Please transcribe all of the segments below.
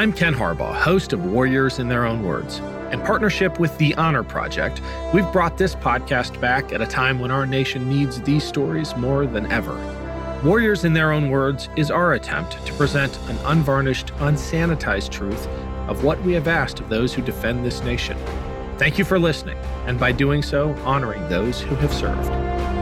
I'm Ken Harbaugh, host of Warriors in Their Own Words. In partnership with the Honor Project, we've brought this podcast back at a time when our nation needs these stories more than ever. Warriors in Their Own Words is our attempt to present an unvarnished, unsanitized truth of what we have asked of those who defend this nation. Thank you for listening, and by doing so, honoring those who have served.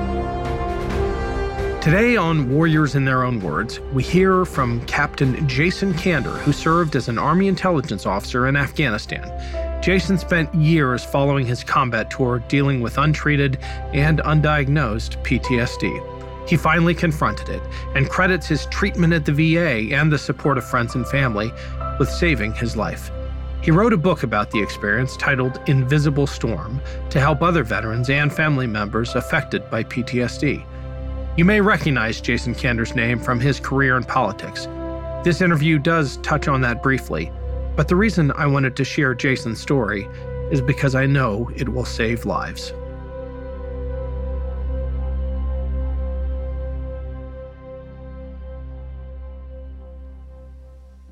Today on Warriors in Their Own Words, we hear from Captain Jason Kander, who served as an Army intelligence officer in Afghanistan. Jason spent years following his combat tour dealing with untreated and undiagnosed PTSD. He finally confronted it and credits his treatment at the VA and the support of friends and family with saving his life. He wrote a book about the experience titled Invisible Storm to help other veterans and family members affected by PTSD. You may recognize Jason Kander's name from his career in politics. This interview does touch on that briefly, but the reason I wanted to share Jason's story is because I know it will save lives.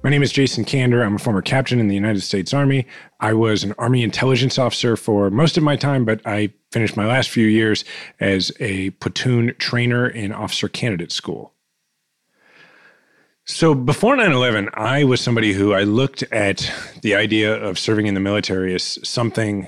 My name is Jason Kander. I'm a former captain in the United States Army. I was an Army intelligence officer for most of my time, but I finished my last few years as a platoon trainer in officer candidate school. So before 9 11, I was somebody who I looked at the idea of serving in the military as something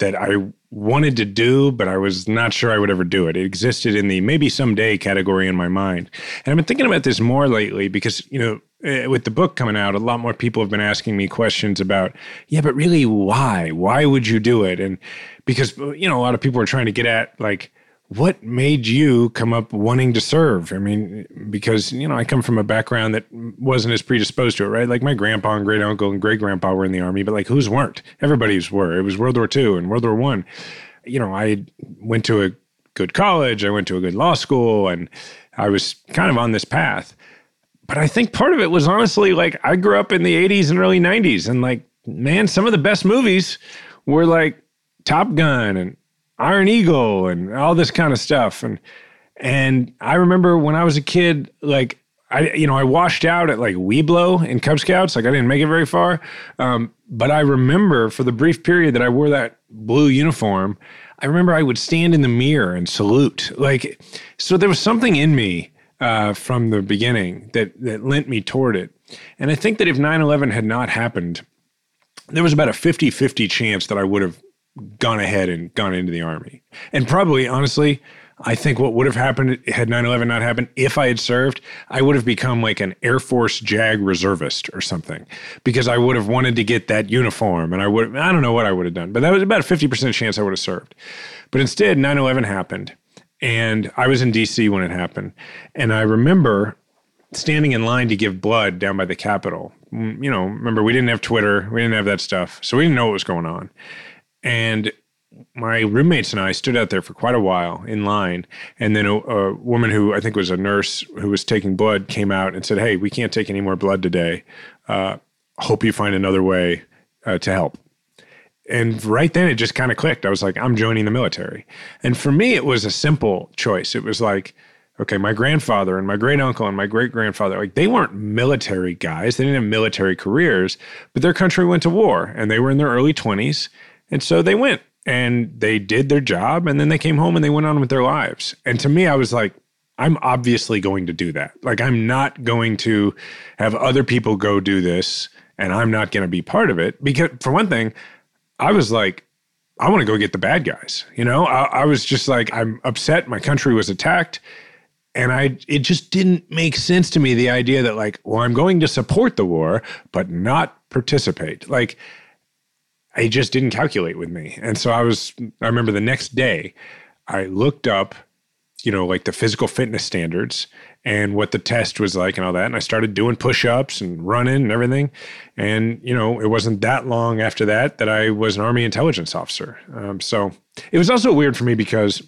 that I wanted to do, but I was not sure I would ever do it. It existed in the maybe someday category in my mind. And I've been thinking about this more lately because, you know, Uh, with the book coming out, a lot more people have been asking me questions about, yeah, but really, why? Why would you do it? And because, uh, you know, a lot of people are trying to get at, like, what made you come up wanting to serve? I mean, because, you know, I come from a background that wasn't as predisposed to it, right? Like my grandpa and great uncle and great grandpa were in the army, but like whose weren't? Everybody's were. It was World War II and World War One. You know, I went to a good college, I went to a good law school, and I was kind of on this path. But I think part of it was honestly like I grew up in the 80s and early 90s, and like, man, some of the best movies were like Top Gun and Iron Eagle and all this kind of stuff. And and I remember when I was a kid, like I you know I washed out at like Webelo in Cub Scouts. Like I didn't make it very far, um, but I remember for the brief period that I wore that blue uniform, I remember I would stand in the mirror and salute. Like so, there was something in me. Uh, from the beginning that that lent me toward it. And I think that if 9/11 had not happened, there was about a 50-50 chance that I would have gone ahead and gone into the army. And probably, honestly, I think what would have happened had 9 11 not happened, if I had served, I would have become like an Air Force JAG reservist or something because I would have wanted to get that uniform and I would, I don't know what I would have done, but that was about a 50% chance I would have served. But instead, 9 11 happened and I was in DC when it happened. And I remember standing in line to give blood down by the Capitol. Mm, you know, remember, we didn't have Twitter, we didn't have that stuff. So we didn't know what was going on. And my roommates and I stood out there for quite a while in line. And then a, a, woman who I think was a nurse who was taking blood came out and said, Hey, we can't take any more blood today. Uh, hope you find another way uh, to help. And right then it just kind of clicked. I was like, I'm joining the military. And for me, it was a simple choice. It was like, Okay, my grandfather and my great uncle and my great grandfather, like they weren't military guys. They didn't have military careers, but their country went to war and they were in their early 20s. And so they went and they did their job and then they came home and they went on with their lives. And to me, I was like, I'm obviously going to do that. Like, I'm not going to have other people go do this and I'm not going to be part of it. Because, for one thing, I was like, I want to go get the bad guys. You know, I, I was just like, I'm upset. My country was attacked. And I, it just didn't make sense to me the idea that, like, well, I'm going to support the war, but not participate. Like, it just didn't calculate with me. And so I was, I remember the next day, I looked up you know, like the physical fitness standards and what the test was like and all that. And I started doing push ups and running and everything. And, you know, it wasn't that long after that that I was an Army intelligence officer. Um, so it was also weird for me because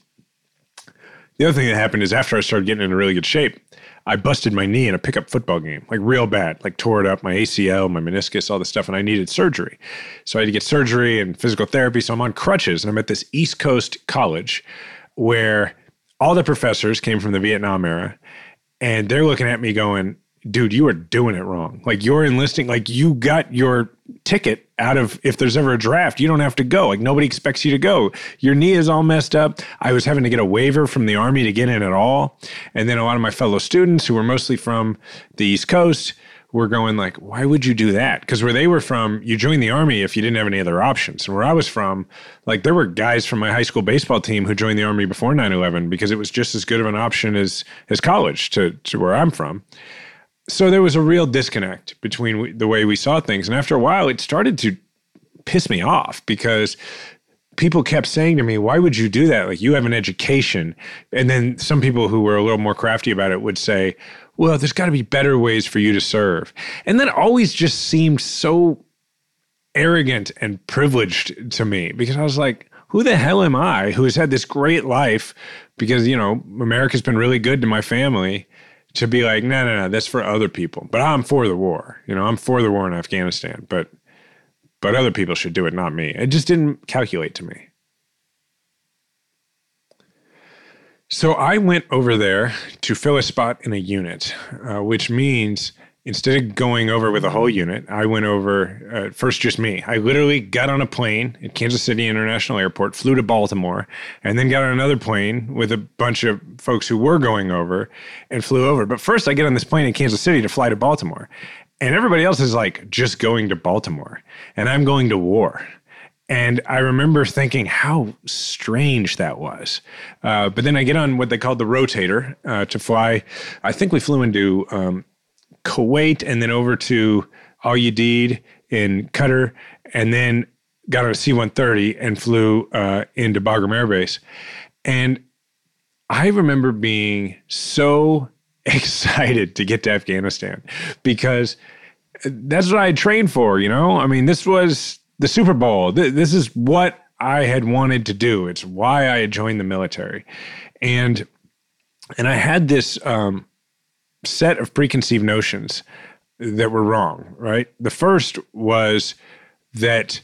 the other thing that happened is after I started getting in really good shape, I busted my knee in a pickup football game, like real bad, like tore it up, my ACL, my meniscus, all this stuff, and I needed surgery. So I had to get surgery and physical therapy. So I'm on crutches and I'm at this East Coast college where all the professors came from the Vietnam era, and they're looking at me going, dude, you are doing it wrong. Like you're enlisting, like you got your ticket out of if there's ever a draft, you don't have to go. Like nobody expects you to go. Your knee is all messed up. I was having to get a waiver from the army to get in at all. And then a lot of my fellow students who were mostly from the East Coast were going like, why would you do that? Because where they were from, you joined the army if you didn't have any other options. And where I was from, like there were guys from my high school baseball team who joined the army before 9-11 because it was just as good of an option as as college to, to where I'm from. So there was a real disconnect between the way we saw things. And after a while, it started to piss me off because people kept saying to me, Why would you do that? Like, you have an education. And then some people who were a little more crafty about it would say, well, there's got to be better ways for you to serve. And that always just seemed so arrogant and privileged to me because I was like, who the hell am I who has had this great life because, you know, America's been really good to my family to be like, no, no, no, that's for other people. But I'm for the war. You know, I'm for the war in Afghanistan, but but other people should do it, not me. It just didn't calculate to me. So I went over there to fill a spot in a unit, uh, which means instead of going over with a whole unit, I went over uh, first just me. I literally got on a plane at Kansas City International Airport, flew to Baltimore, and then got on another plane with a bunch of folks who were going over and flew over. But first, I get on this plane in Kansas City to fly to Baltimore. And everybody else is like just going to Baltimore, and I'm going to war. And I remember thinking how strange that was. Uh, but then I get on what they called the rotator uh, to fly. I think we flew into um, Kuwait and then over to Al Udeid in Qatar, and then got on a C 130 and flew uh, into Bagram Air Base. And I remember being so excited to get to Afghanistan because that's what I trained for, you know? I mean, this was the Super Bowl. Th- this is what I had wanted to do. It's why I had joined the military, and and I had this um, set of preconceived notions that were wrong. Right. The first was that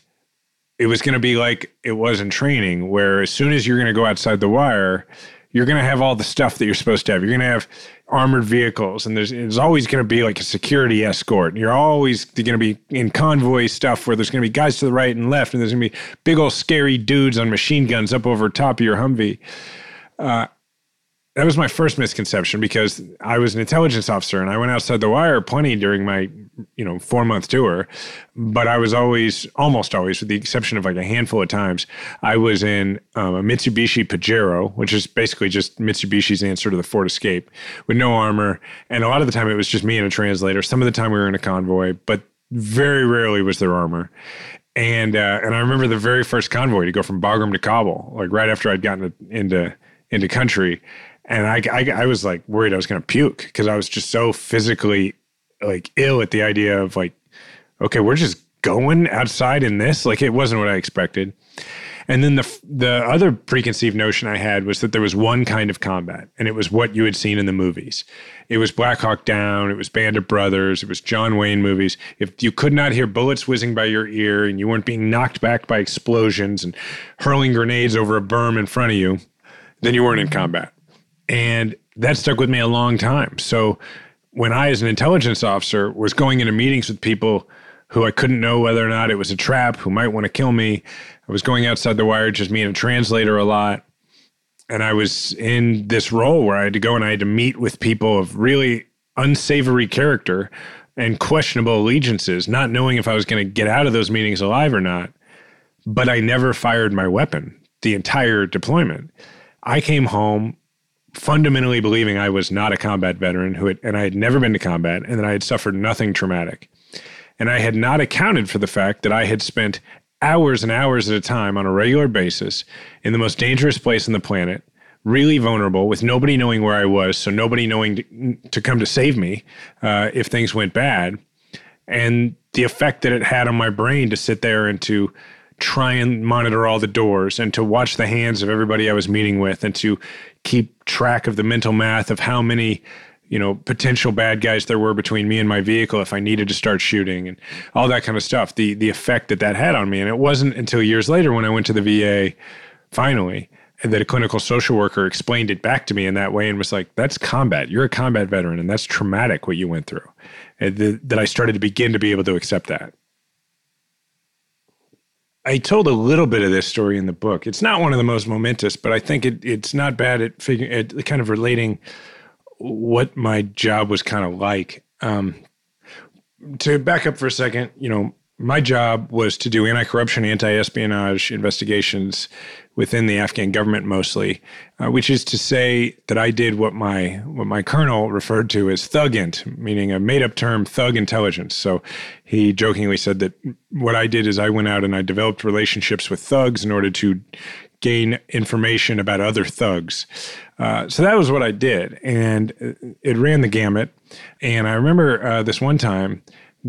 it was going to be like it was in training, where as soon as you're going to go outside the wire, you're going to have all the stuff that you're supposed to have. You're going to have armored vehicles and there's, there's always going to be like a security escort you're always going to be in convoy stuff where there's going to be guys to the right and left and there's going to be big old scary dudes on machine guns up over top of your humvee uh, that was my first misconception because I was an intelligence officer and I went outside the wire plenty during my, you know, four month tour. But I was always, almost always, with the exception of like a handful of times, I was in um, a Mitsubishi Pajero, which is basically just Mitsubishi's answer to the Ford Escape, with no armor. And a lot of the time it was just me and a translator. Some of the time we were in a convoy, but very rarely was there armor. And uh, and I remember the very first convoy to go from Bagram to Kabul, like right after I'd gotten into into country and I, I, I was like worried I was going to puke because I was just so physically like ill at the idea of like, okay, we're just going outside in this. Like it wasn't what I expected. And then the the other preconceived notion I had was that there was one kind of combat, and it was what you had seen in the movies. It was Black Hawk Down, it was Band of Brothers, it was John Wayne movies. If you could not hear bullets whizzing by your ear, and you weren't being knocked back by explosions and hurling grenades over a berm in front of you, then you weren't in combat. And that stuck with me a long time. So when I, as an intelligence officer, was going into meetings with people who I couldn't know whether or not it was a trap, who might want to kill me, I was going outside the wire, just me and a translator a lot. And I was in this role where I had to go and I had to meet with people of really unsavory character and questionable allegiances, not knowing if I was going to get out of those meetings alive or not. But I never fired my weapon the entire deployment. I came home fundamentally believing I was not a combat veteran who had, and I had never been to combat and that I had suffered nothing traumatic. And I had not accounted for the fact that I had spent hours and hours at a time on a regular basis in the most dangerous place on the planet, really vulnerable, with nobody knowing where I was, so nobody knowing to, to come to save me uh, if things went bad. And the effect that it had on my brain to sit there and to try and monitor all the doors and to watch the hands of everybody I was meeting with and to keep track of the mental math of how many you know potential bad guys there were between me and my vehicle if I needed to start shooting and all that kind of stuff the the effect that that had on me. And it wasn't until years later when I went to the VA finally that a clinical social worker explained it back to me in that way and was like that's combat. You're a combat veteran and that's traumatic what you went through. And that I started to begin to be able to accept that I told a little bit of this story in the book. It's not one of the most momentous, but I think it, it's not bad at figuring at kind of relating what my job was kind of like. Um, to back up for a second, you know, my job was to do anti-corruption, anti-espionage investigations within the Afghan government mostly, uh, which is to say that I did what my what my colonel referred to as thugint, meaning a made-up term, thug intelligence. So he jokingly said that what I did is I went out and I developed relationships with thugs in order to gain information about other thugs. Uh, so that was what I did, and it ran the gamut. And I remember uh, this one time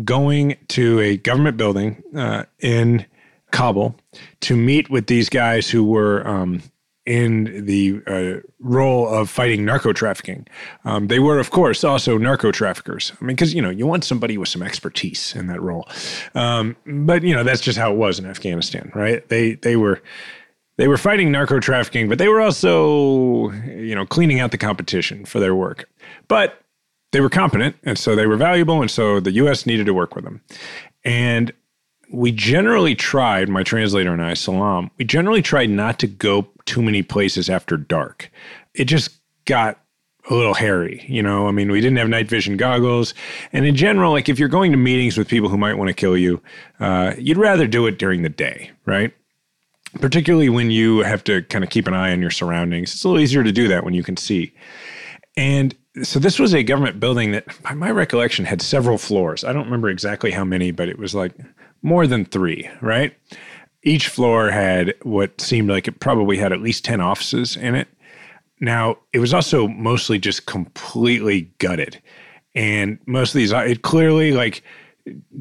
going to a government building uh, in Kabul to meet with these guys who were um, in the uh, role of fighting narco trafficking. Um, they were, of course, also narco traffickers. I mean, because you know you want somebody with some expertise in that role. Um, but you know that's just how it was in Afghanistan, right? They they were they were fighting narco trafficking, but they were also you know cleaning out the competition for their work. But they were competent, and so they were valuable, and so the U.S. needed to work with them. And we generally tried, my translator and I, Salam, we generally tried not to go too many places after dark. It just got a little hairy, you know. I mean, we didn't have night vision goggles, and in general, like if you're going to meetings with people who might want to kill you, uh, you'd rather do it during the day, right? Particularly when you have to kind of keep an eye on your surroundings. It's a little easier to do that when you can see. And so this was a government building that, by my recollection, had several floors. I don't remember exactly how many, but it was like more than three, right? Each floor had what seemed like it probably had at least 10 offices in it. Now, it was also mostly just completely gutted. And most of these, uh, it clearly, like,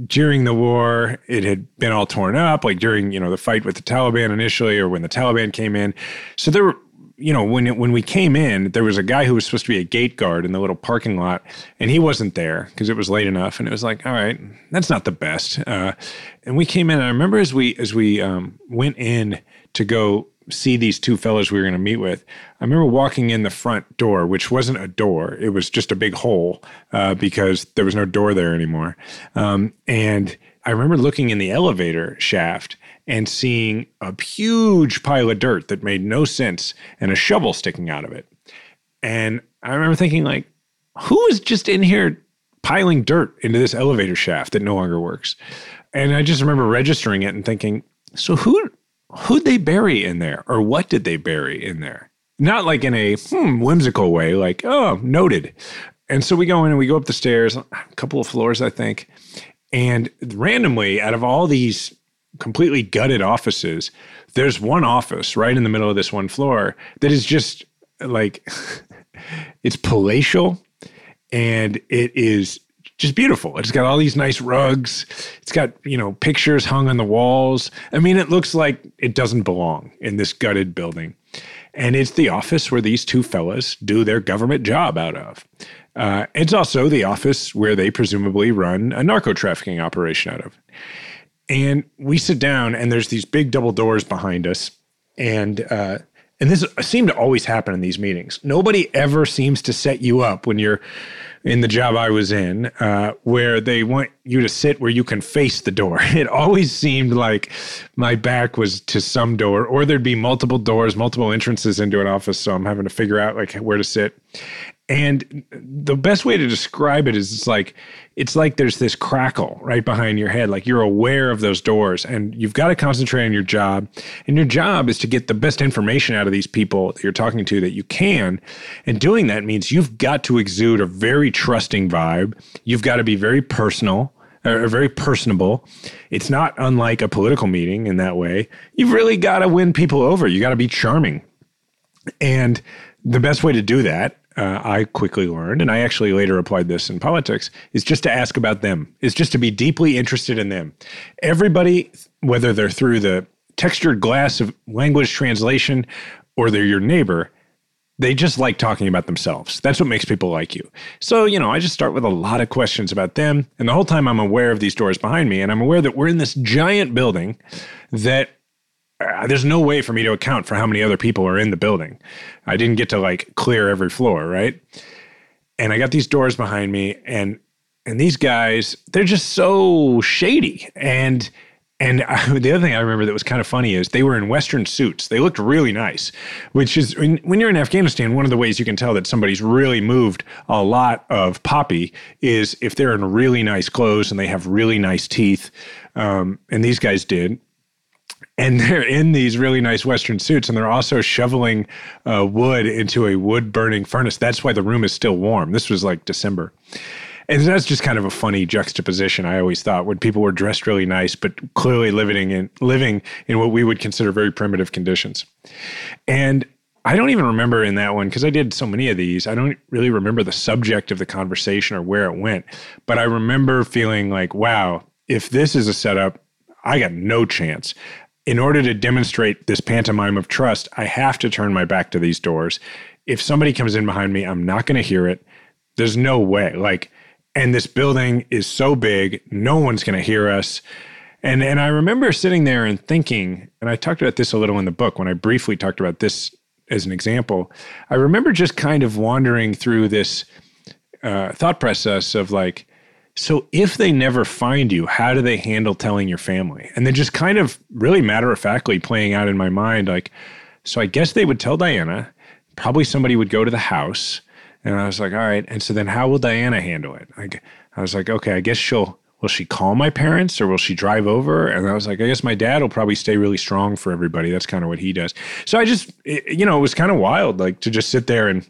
during the war, it had been all torn up, like during, you know, the fight with the Taliban initially or when the Taliban came in. So there were you know, when it, when we came in, there was a guy who was supposed to be a gate guard in the little parking lot, and he wasn't there because it was late enough. And it was like, all right, that's not the best. Uh, and we came in. I remember as we as we um, went in to go see these two fellows we were going to meet with. I remember walking in the front door, which wasn't a door; it was just a big hole uh, because there was no door there anymore. Um, and I remember looking in the elevator shaft and seeing a huge pile of dirt that made no sense and a shovel sticking out of it. And I remember thinking, like, who is just in here piling dirt into this elevator shaft that no longer works? And I just remember registering it and thinking, so who who'd they bury in there, or what did they bury in there? Not like in a hmm, whimsical way, like oh, noted. And so we go in and we go up the stairs, a couple of floors, I think, and randomly, out of all these completely gutted offices, there's one office right in the middle of this one floor that is just like it's palatial and it is just beautiful. It's got all these nice rugs. It's got, you know, pictures hung on the walls. I mean, it looks like it doesn't belong in this gutted building. And it's the office where these two fellas do their government job out of. Uh, it's also the office where they presumably run a narco trafficking operation out of. And we sit down, and there's these big double doors behind us. And uh, and this seemed to always happen in these meetings. Nobody ever seems to set you up when you're in the job I was in, uh, where they want you to sit where you can face the door. It always seemed like my back was to some door, or there'd be multiple doors, multiple entrances into an office. So I'm having to figure out like where to sit. And the best way to describe it is it's like it's like there's this crackle right behind your head like you're aware of those doors and you've got to concentrate on your job and your job is to get the best information out of these people that you're talking to that you can and doing that means you've got to exude a very trusting vibe you've got to be very personal or very personable. It's not unlike a political meeting in that way. You've really got to win people over. You got to be charming. And the best way to do that uh, I quickly learned, and I actually later applied this in politics, is just to ask about them, is just to be deeply interested in them. Everybody, whether they're through the textured glass of language translation or they're your neighbor, they just like talking about themselves. That's what makes people like you. So, you know, I just start with a lot of questions about them. And the whole time I'm aware of these doors behind me, and I'm aware that we're in this giant building that uh, there's no way for me to account for how many other people are in the building. I didn't get to like clear every floor, right? And I got these doors behind me and and these guys, they're just so shady. And and I, the other thing I remember that was kind of funny is they were in Western suits. They looked really nice, which is when, you're in Afghanistan, one of the ways you can tell that somebody's really moved a lot of poppy is if they're in really nice clothes and they have really nice teeth. Um, and these guys did and they're in these really nice Western suits, and they're also shoveling uh, wood into a wood burning furnace. That's why the room is still warm. This was like December. And that's just kind of a funny juxtaposition. I always thought when people were dressed really nice, but clearly living in living in what we would consider very primitive conditions. And I don't even remember in that one because I did so many of these. I don't really remember the subject of the conversation or where it went, but I remember feeling like, wow, if this is a setup, I got no chance in order to demonstrate this pantomime of trust, I have to turn my back to these doors. If somebody comes in behind me, I'm not going to hear it. There's no way. Like, and this building is so big, no one's going to hear us. And and I remember sitting there and thinking, and I talked about this a little in the book when I briefly talked about this as an example. I remember just kind of wandering through this uh, thought process of like, so if they never find you, how do they handle telling your family? And then just kind of really matter of factly playing out in my mind, like, so I guess they would tell Diana, probably somebody would go to the house. And I was like, all right. And so then how will Diana handle it? Like, I was like, okay, I guess she'll, will she call my parents or will she drive over? And I was like, I guess my dad will probably stay really strong for everybody. That's kind of what he does. So I just, it, you know, it was kind of wild, like to just sit there and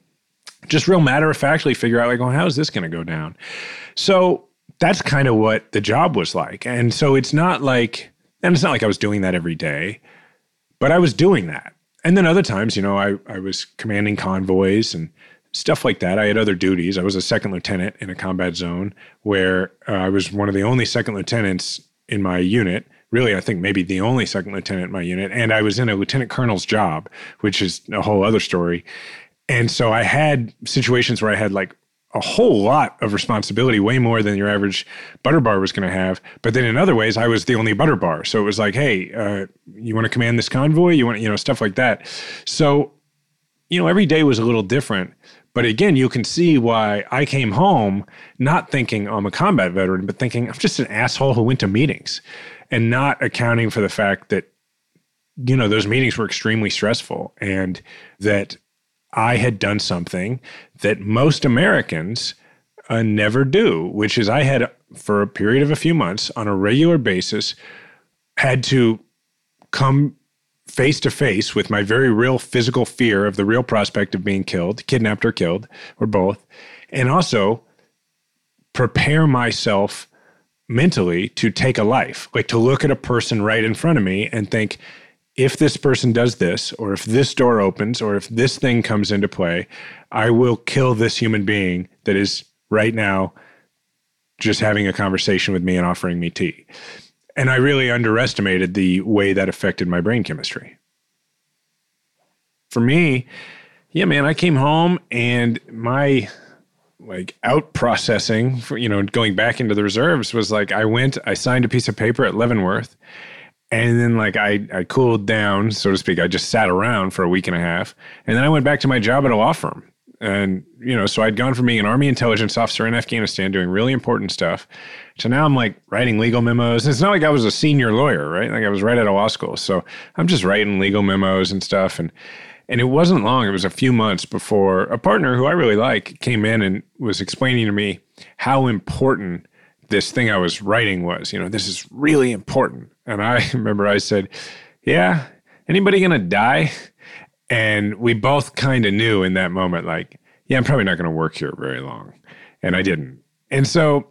just real matter of factly figure out, like, well, how is this going to go down? So that's kind of what the job was like. And so it's not like, and it's not like I was doing that every day, but I was doing that. And then other times, you know, I, I was commanding convoys and stuff like that. I had other duties. I was a second lieutenant in a combat zone where uh, I was one of the only second lieutenants in my unit. Really, I think maybe the only second lieutenant in my unit. And I was in a lieutenant colonel's job, which is a whole other story. And so I had situations where I had like a whole lot of responsibility, way more than your average butter bar was going to have. But then in other ways, I was the only butter bar. So it was like, hey, uh, you want to command this convoy? You want, you know, stuff like that. So, you know, every day was a little different. But again, you can see why I came home not thinking I'm a combat veteran, but thinking I'm just an asshole who went to meetings and not accounting for the fact that, you know, those meetings were extremely stressful and that I had done something that most Americans uh, never do, which is I had, for a period of a few months on a regular basis, had to come face to face with my very real physical fear of the real prospect of being killed, kidnapped or killed, or both, and also prepare myself mentally to take a life, like to look at a person right in front of me and think, if this person does this, or if this door opens, or if this thing comes into play, I will kill this human being that is right now just having a conversation with me and offering me tea. And I really underestimated the way that affected my brain chemistry. For me, yeah, man, I came home and my like out processing for, you know, going back into the reserves was like I went, I signed a piece of paper at Leavenworth And then like I, I cooled down, so to speak. I just sat around for a week and a half. And then I went back to my job at a law firm. And, you know, so I'd gone from being an Army intelligence officer in Afghanistan doing really important stuff to now I'm like writing legal memos. It's not like I was a senior lawyer, right? Like I was right out of law school. So I'm just writing legal memos and stuff. And and it wasn't long, it was a few months before a partner who I really like came in and was explaining to me how important this thing I was writing was. You know, this is really important. And I remember I said, Yeah, anybody gonna die? And we both kind of knew in that moment, like, yeah, I'm probably not gonna work here very long. And I didn't. And so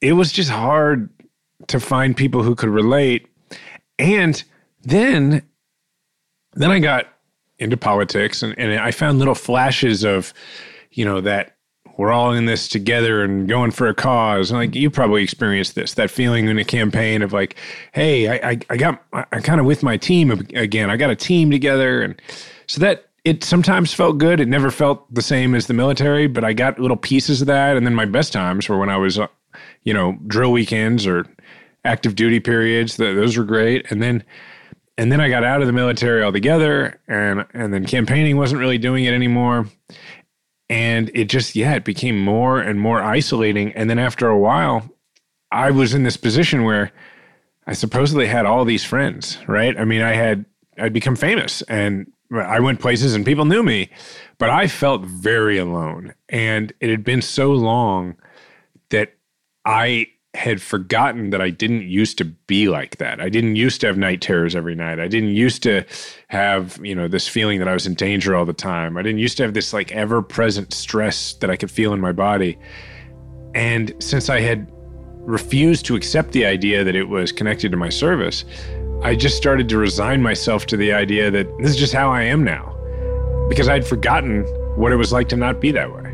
it was just hard to find people who could relate. And then then I got into politics and, and I found little flashes of, you know, that we're all in this together and going for a cause. And like you probably experienced this, that feeling in a campaign of like, hey, I, I, I got, I'm kind of with my team again. I got a team together. And so that it sometimes felt good. It never felt the same as the military, but I got little pieces of that. And then my best times were when I was, uh, you know, drill weekends or active duty periods. Those were great. And then, and then I got out of the military altogether, and and then campaigning wasn't really doing it anymore, and it just yeah, it became more and more isolating. And then after a while, I was in this position where I supposedly had all these friends, right? I mean, I had I'd become famous, and I went places, and people knew me, but I felt very alone, and it had been so long that I had forgotten that I didn't used to be like that. I didn't used to have night terrors every night. I didn't used to have, you know, this feeling that I was in danger all the time. I didn't used to have this like ever present stress that I could feel in my body. And since I had refused to accept the idea that it was connected to my service, I just started to resign myself to the idea that this is just how I am now because I'd forgotten what it was like to not be that way.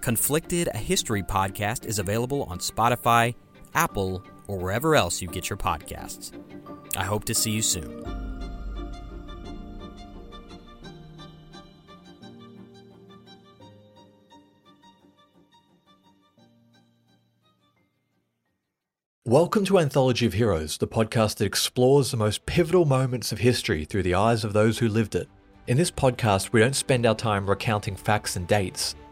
Conflicted, a history podcast, is available on Spotify, Apple, or wherever else you get your podcasts. I hope to see you soon. Welcome to Anthology of Heroes, the podcast that explores the most pivotal moments of history through the eyes of those who lived it. In this podcast, we don't spend our time recounting facts and dates.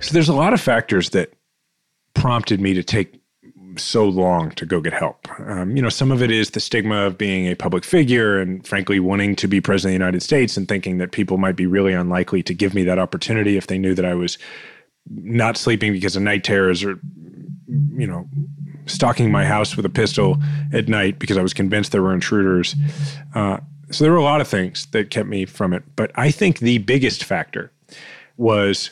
So there's a lot of factors that prompted me to take so long to go get help. Um, you know, some of it is the stigma of being a public figure and, frankly, wanting to be president of the United States and thinking that people might be really unlikely to give me that opportunity if they knew that I was not sleeping because of night terrors or, you know, stalking my house with a pistol at night because I was convinced there were intruders. Uh, so there were a lot of things that kept me from it. But I think the biggest factor was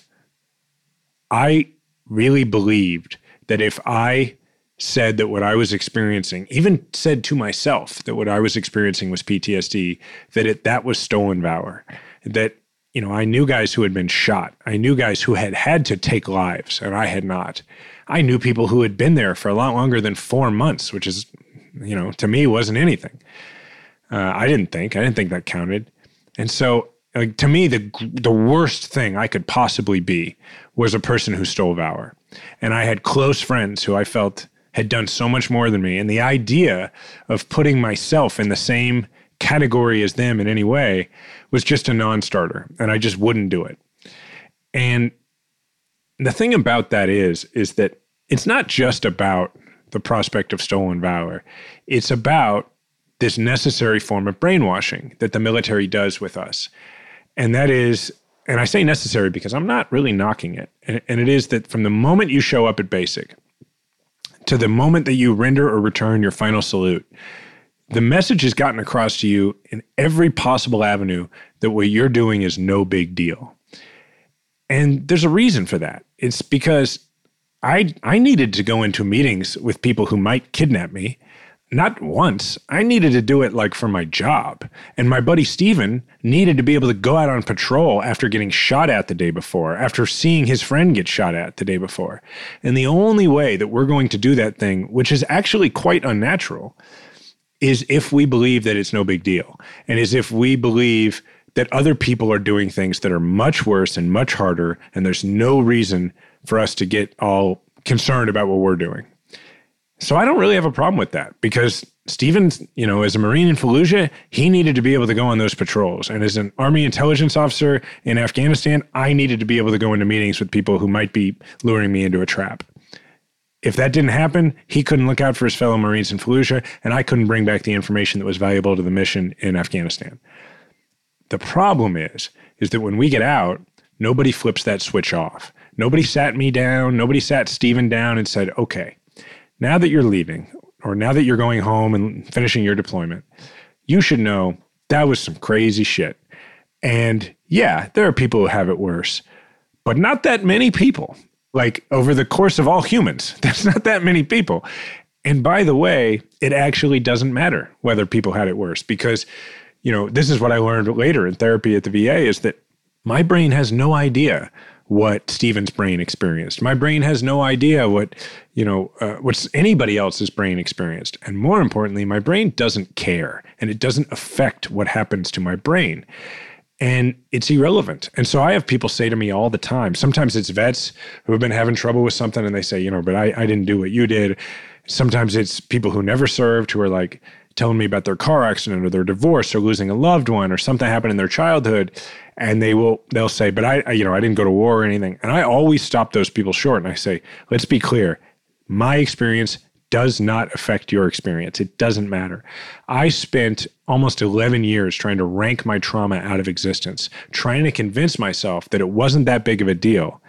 I really believed that if I said that what I was experiencing, even said to myself that what I was experiencing was PTSD, that it that was stolen valor. That you know, I knew guys who had been shot. I knew guys who had had to take lives, and I had not. I knew people who had been there for a lot longer than four months, which is, you know, to me wasn't anything. Uh, I didn't think. I didn't think that counted. And so, like to me, the the worst thing I could possibly be was a person who stole valor. And I had close friends who I felt had done so much more than me. And the idea of putting myself in the same category as them in any way was just a non-starter, and I just wouldn't do it. And the thing about that is, is that it's not just about the prospect of stolen valor. It's about this necessary form of brainwashing that the military does with us. And that is, and I say necessary because I'm not really knocking it. And, and it is that from the moment you show up at basic to the moment that you render or return your final salute, the message has gotten across to you in every possible avenue that what you're doing is no big deal. And there's a reason for that. It's because I I needed to go into meetings with people who might kidnap me not once. I needed to do it like for my job. And my buddy Steven needed to be able to go out on patrol after getting shot at the day before, after seeing his friend get shot at the day before. And the only way that we're going to do that thing, which is actually quite unnatural, is if we believe that it's no big deal. And is if we believe that other people are doing things that are much worse and much harder, and there's no reason for us to get all concerned about what we're doing. So I don't really have a problem with that because Stevens, you know, as a Marine in Fallujah, he needed to be able to go on those patrols. And as an Army intelligence officer in Afghanistan, I needed to be able to go into meetings with people who might be luring me into a trap. If that didn't happen, he couldn't look out for his fellow Marines in Fallujah, and I couldn't bring back the information that was valuable to the mission in Afghanistan. The problem is, is that when we get out, nobody flips that switch off. Nobody sat me down, nobody sat Steven down and said, okay, now that you're leaving, or now that you're going home and finishing your deployment, you should know that was some crazy shit. And yeah, there are people who have it worse, but not that many people. Like over the course of all humans, there's not that many people. And by the way, it actually doesn't matter whether people had it worse because, you know, this is what I learned later in therapy at the VA is that my brain has no idea what Steven's brain experienced. My brain has no idea what, you know, uh, what's anybody else's brain experienced. And more importantly, my brain doesn't care and it doesn't affect what happens to my brain. And it's irrelevant. And so I have people say to me all the time, sometimes it's vets who have been having trouble with something and they say, you know, but I, I didn't do what you did. Sometimes it's people who never served who are like, telling me about their car accident or their divorce or losing a loved one or something happened in their childhood and they will they'll say but I, I you know i didn't go to war or anything and i always stop those people short and i say let's be clear my experience does not affect your experience. It doesn't matter. I spent almost 11 years trying to rank my trauma out of existence, trying to convince myself that it wasn't that big of a deal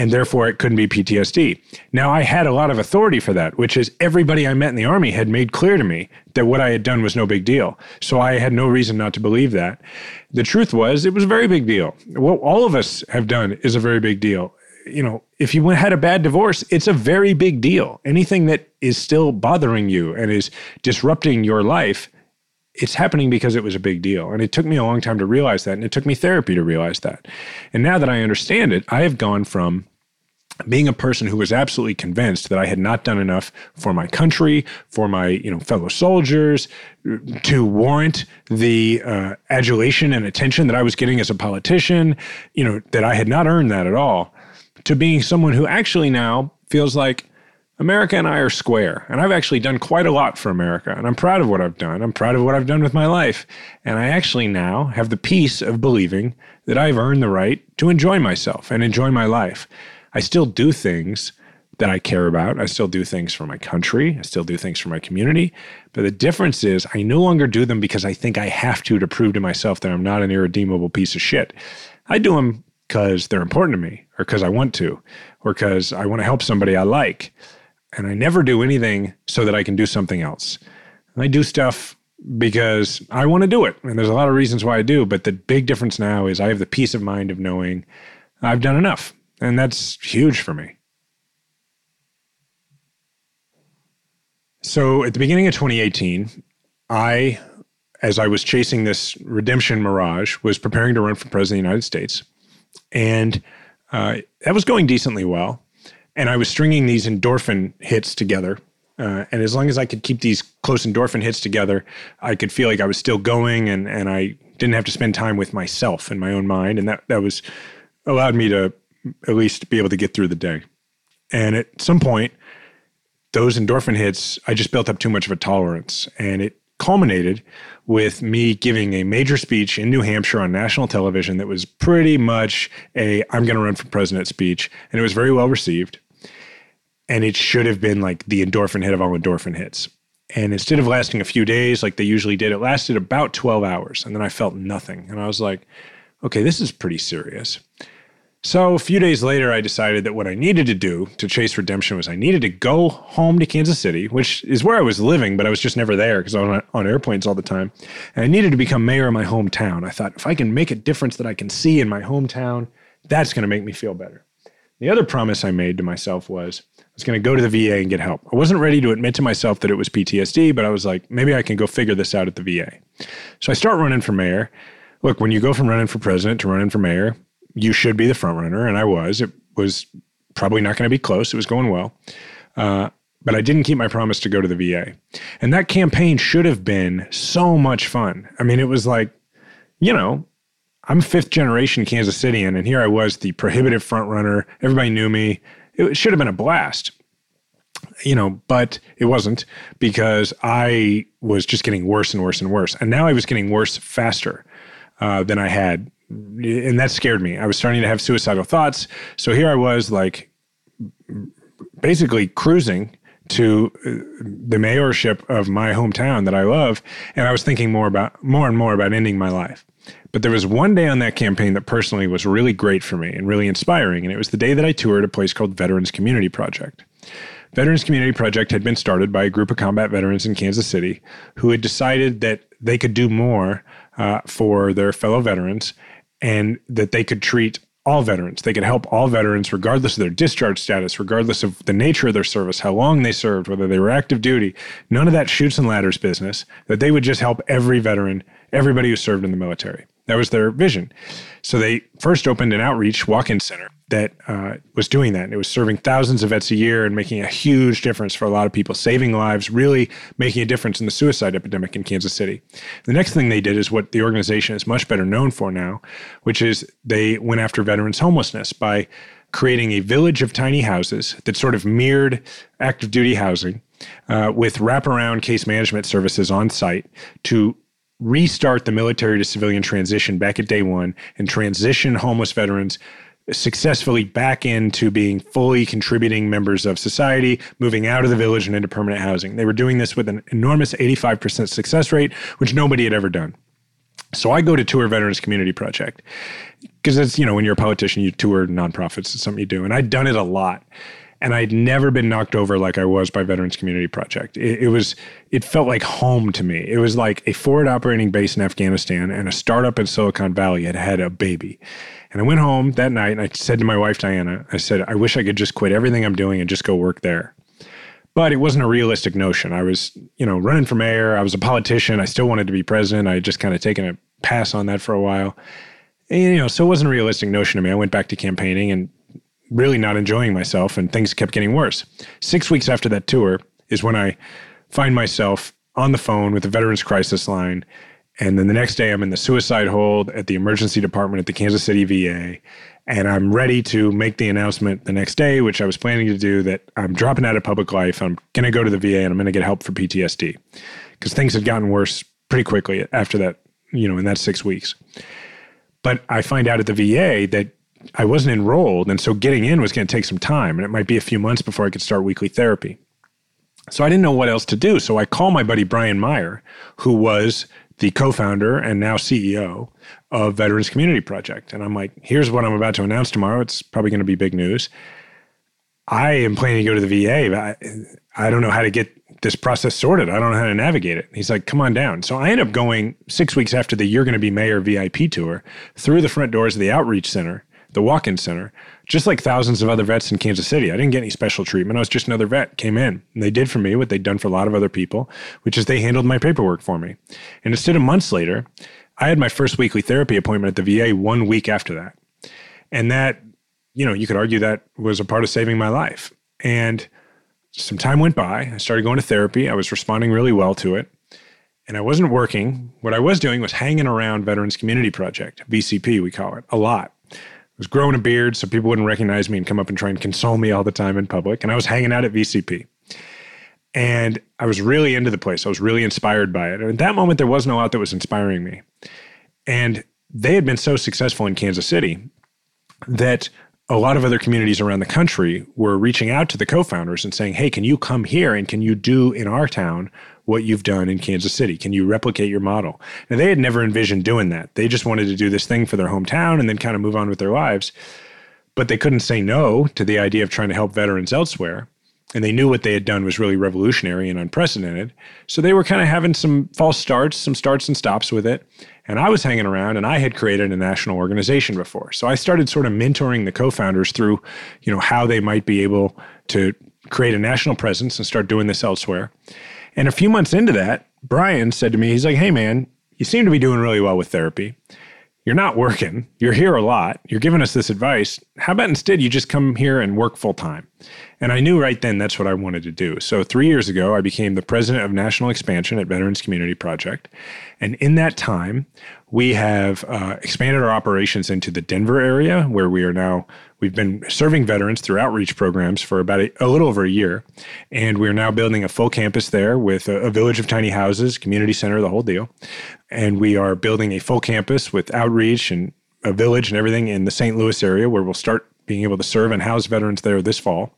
and therefore it couldn't be PTSD. Now, I had a lot of authority for that, which is everybody I met in the Army had made clear to me that what I had done was no big deal. So I had no reason not to believe that. The truth was, it was a very big deal. What all of us have done is a very big deal. You know, if you had a bad divorce, it's a very big deal. Anything that is still bothering you and is disrupting your life, it's happening because it was a big deal. And it took me a long time to realize that. And it took me therapy to realize that. And now that I understand it, I have gone from being a person who was absolutely convinced that I had not done enough for my country, for my you know fellow soldiers, to warrant the uh, adulation and attention that I was getting as a politician, you know that I had not earned that at all, to being someone who actually now feels like America and I are square, and I've actually done quite a lot for America, and I'm proud of what I've done. I'm proud of what I've done with my life, and I actually now have the peace of believing that I've earned the right to enjoy myself and enjoy my life. I still do things that I care about. I still do things for my country. I still do things for my community. But the difference is I no longer do them because I think I have to to prove to myself that I'm not an irredeemable piece of shit. I do them because they're important to me or because I want to or because I want to help somebody I like. And I never do anything so that I can do something else. And I do stuff because I want to do it. And there's a lot of reasons why I do. But the big difference now is I have the peace of mind of knowing I've done enough. And that's huge for me. So at the beginning of 2018, I, as I was chasing this redemption mirage, was preparing to run for president of the United States. And uh, that was going decently well. And I was stringing these endorphin hits together. Uh, and as long as I could keep these close endorphin hits together, I could feel like I was still going and, and I didn't have to spend time with myself and my own mind. And that, that was allowed me to at least be able to get through the day. And at some point, those endorphin hits, I just built up too much of a tolerance. And it culminated with me giving a major speech in New Hampshire on national television that was pretty much a I'm going to run for president speech. And it was very well received. And it should have been like the endorphin hit of all endorphin hits. And instead of lasting a few days like they usually did, it lasted about 12 hours. And then I felt nothing. And I was like, okay, this is pretty serious. So a few days later, I decided that what I needed to do to chase redemption was I needed to go home to Kansas City, which is where I was living, but I was just never there because I was on, airplanes all the time. And I needed to become mayor of my hometown. I thought if I can make a difference that I can see in my hometown, that's going to make me feel better. The other promise I made to myself was I was going to go to the VA and get help. I wasn't ready to admit to myself that it was PTSD, but I was like, maybe I can go figure this out at the VA. So I start running for mayor. Look, when you go from running for president to running for mayor, you should be the front runner, and I was. It was probably not going to be close. It was going well. Uh, but I didn't keep my promise to go to the VA. And that campaign should have been so much fun. I mean, it was like, you know, I'm fifth generation Kansas Cityan, and here I was, the prohibitive front runner. Everybody knew me. It should have been a blast, you know, but it wasn't because I was just getting worse and worse and worse. And now I was getting worse faster uh, than I had and that scared me. I was starting to have suicidal thoughts. So here I was, like, basically cruising to uh, the mayorship of my hometown that I love, and I was thinking more about more and more about ending my life. But there was one day on that campaign that personally was really great for me and really inspiring, and it was the day that I toured a place called Veterans Community Project. Veterans Community Project had been started by a group of combat veterans in Kansas City who had decided that they could do more uh, for their fellow veterans and that they could treat all veterans. They could help all veterans, regardless of their discharge status, regardless of the nature of their service, how long they served, whether they were active duty. None of that Chutes and Ladders business, that they would just help every veteran, everybody who served in the military. That was their vision. So they first opened an outreach walk in center that uh, was doing that. And It was serving thousands of vets a year and making a huge difference for a lot of people, saving lives, really making a difference in the suicide epidemic in Kansas City. The next thing they did is what the organization is much better known for now, which is they went after veterans' homelessness by creating a village of tiny houses that sort of mirrored active duty housing uh, with wraparound case management services on site to restart the military to civilian transition back at day one and transition homeless veterans successfully back into being fully contributing members of society, moving out of the village and into permanent housing. They were doing this with an enormous 85% success rate, which nobody had ever done. So I go to Tour Veterans Community Project because it's, you know, when you're a politician, you tour nonprofits. It's something you do. And I'd done it a lot and I'd never been knocked over like I was by Veterans Community Project. It, it, was, it felt like home to me. It was like a forward operating base in Afghanistan and a startup in Silicon Valley had had a baby. And I went home that night and I said to my wife, Diana, I said, I wish I could just quit everything I'm doing and just go work there. But it wasn't a realistic notion. I was, you know, running for mayor. I was a politician. I still wanted to be president. I had just kind of taken a pass on that for a while. And, you know, so it wasn't a realistic notion to me. I went back to campaigning and really not enjoying myself, and things kept getting worse. Six weeks after that tour is when I find myself on the phone with the Veterans Crisis Line. And then the next day, I'm in the suicide hold at the emergency department at the Kansas City VA. And I'm ready to make the announcement the next day, which I was planning to do that I'm dropping out of public life. I'm going to go to the VA and I'm going to get help for PTSD because things had gotten worse pretty quickly after that, you know, in that six weeks. But I find out at the VA that I wasn't enrolled. And so getting in was going to take some time and it might be a few months before I could start weekly therapy. So I didn't know what else to do. So I call my buddy Brian Meyer, who was the co founder and now CEO of Veterans Community Project. And I'm like, here's what I'm about to announce tomorrow. It's probably going to be big news. I am planning to go to the VA. I, I don't know how to get this process sorted. I don't know how to navigate it. He's like, come on down. So I end up going six weeks after the You're Going to Be Mayor VIP tour through the front doors of the Outreach Center, the walk in center, just like thousands of other vets in Kansas City. I didn't get any special treatment. I was just another vet, came in. And they did for me what they'd done for a lot of other people, which is they handled my paperwork for me. And instead of months later, I had my first weekly therapy appointment at the VA one week after that. And that, you know, you could argue that was a part of saving my life. And some time went by. I started going to therapy. I was responding really well to it. And I wasn't working. What I was doing was hanging around Veterans Community Project, VCP, we call it, a lot. Was growing a beard so people wouldn't recognize me and come up and try and console me all the time in public. And I was hanging out at VCP. And I was really into the place. I was really inspired by it. And at that moment, there wasn't a lot that was inspiring me. And they had been so successful in Kansas City that a lot of other communities around the country were reaching out to the co-founders and saying, "Hey, can you come here and can you do in our town what you've done in Kansas City? Can you replicate your model?" And they had never envisioned doing that. They just wanted to do this thing for their hometown and then kind of move on with their lives. But they couldn't say no to the idea of trying to help veterans elsewhere. And they knew what they had done was really revolutionary and unprecedented. So they were kind of having some false starts, some starts and stops with it. And I was hanging around and I had created a national organization before. So I started sort of mentoring the co-founders through, you know, how they might be able to create a national presence and start doing this elsewhere. And a few months into that, Brian said to me, he's like, "Hey man, you seem to be doing really well with therapy. You're not working. You're here a lot. You're giving us this advice. How about instead you just come here and work full time?" And I knew right then that's what I wanted to do. So, three years ago, I became the president of national expansion at Veterans Community Project. And in that time, we have uh, expanded our operations into the Denver area, where we are now, we've been serving veterans through outreach programs for about a, a little over a year. And we're now building a full campus there with a, a village of tiny houses, community center, the whole deal. And we are building a full campus with outreach and a village and everything in the St. Louis area where we'll start being able to serve and house veterans there this fall.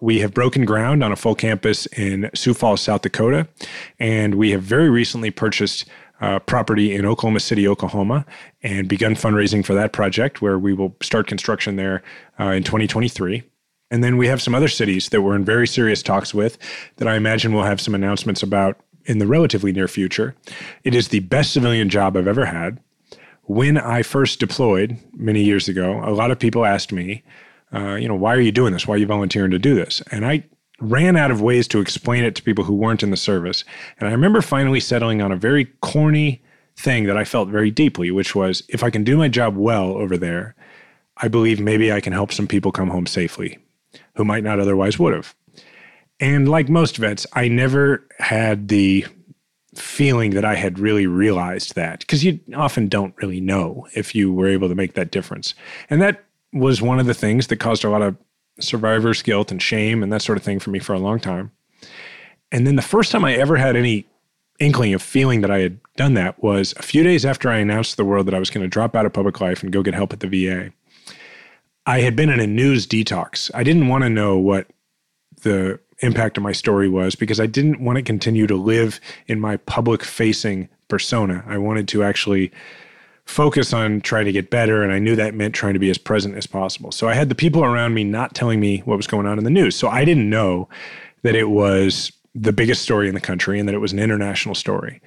We have broken ground on a full campus in Sioux Falls, South Dakota, and we have very recently purchased uh, property in Oklahoma City, Oklahoma, and begun fundraising for that project, where we will start construction there uh, in 2023. And then we have some other cities that we're in very serious talks with that I imagine we'll have some announcements about in the relatively near future. It is the best civilian job I've ever had when I first deployed many years ago, a lot of people asked me, uh, you know, why are you doing this? Why are you volunteering to do this? And I ran out of ways to explain it to people who weren't in the service. And I remember finally settling on a very corny thing that I felt very deeply, which was if I can do my job well over there, I believe maybe I can help some people come home safely who might not otherwise would have. And like most vets, I never had the feeling that I had really realized that because you often don't really know if you were able to make that difference. And that was one of the things that caused a lot of survivor's guilt and shame and that sort of thing for me for a long time. And then the first time I ever had any inkling of feeling that I had done that was a few days after I announced to the world that I was going to drop out of public life and go get help at the VA. I had been in a news detox. I didn't want to know what the impact of my story was because I didn't want to continue to live in my public facing persona. I wanted to actually focus on trying to get better. And I knew that meant trying to be as present as possible. So I had the people around me not telling me what was going on in the news. So I didn't know that it was the biggest story in the country and that it was an international story.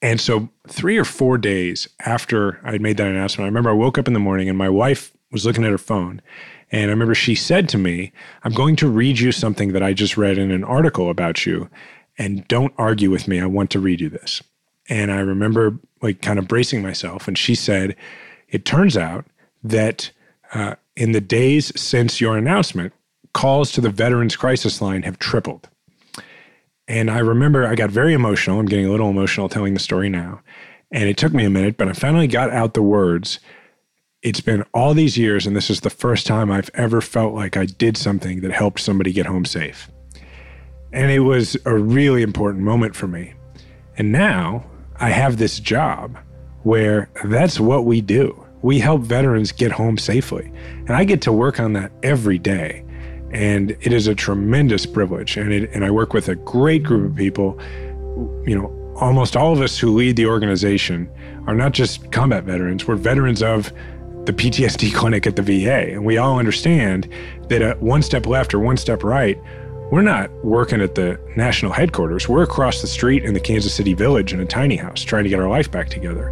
And so, three or four days after I made that announcement, I remember I woke up in the morning and my wife was looking at her phone and I remember she said to me, I'm going to read you something that I just read in an article about you. And don't argue with me. I want to read you this. And I remember like kind of bracing myself. And she said, It turns out that uh, in the days since your announcement, calls to the Veterans Crisis Line have tripled. And I remember I got very emotional. I'm getting a little emotional telling the story now. And it took me a minute, but I finally got out the words it's been all these years, and this is the first time I've ever felt like I did something that helped somebody get home safe. And it was a really important moment for me. And now I have this job where that's what we do. we help veterans get home safely. And I get to work on that every day. And it is a tremendous privilege. And, it, and I work with a great group of people. You know, almost all of us who lead the organization are not just combat veterans, we're veterans of the PTSD clinic at the VA. And we all understand that at one step left or one step right, we're not working at the national headquarters. We're across the street in the Kansas City village in a tiny house trying to get our life back together.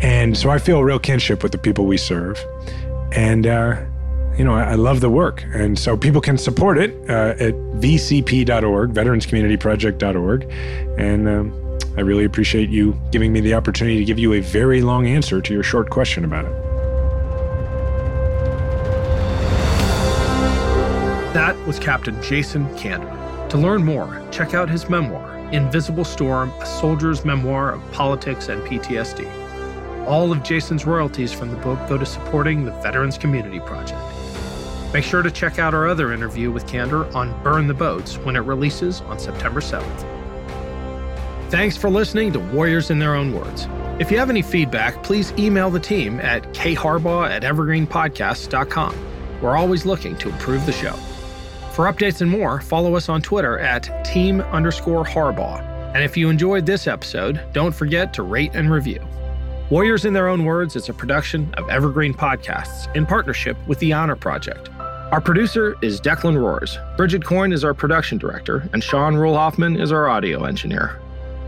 And so I feel a real kinship with the people we serve. And, uh, you know, I, I, love the work. And so people can support it uh, at vcp.org, veteranscommunityproject.org. And um, I really appreciate you giving me the opportunity to give you a very long answer to your short question about it. That was Captain Jason Kander. To learn more, check out his memoir, Invisible Storm A Soldier's Memoir of Politics and PTSD. All of Jason's royalties from the book go to supporting the Veterans Community Project. Make sure to check out our other interview with Kander on Burn the Boats when it releases on September 7th. Thanks for listening to Warriors in Their Own Words. If you have any feedback, please email the team at kharbaugh at. We're always looking to improve the show. For updates and more, follow us on Twitter at team underscore Harbaugh. And if you enjoyed this episode, don't forget to rate and review. Warriors in Their Own Words is a production of Evergreen Podcasts in partnership with the Honor Project. Our producer is Declan Roars. Bridget Coyne is our production director, and Sean Rule Hoffman is our audio engineer.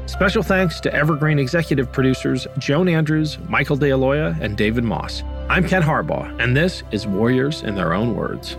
Special thanks to Evergreen executive producers Joan Andrews, Michael DeAloia, and David Moss. I'm Ken Harbaugh, and this is Warriors in Their Own Words.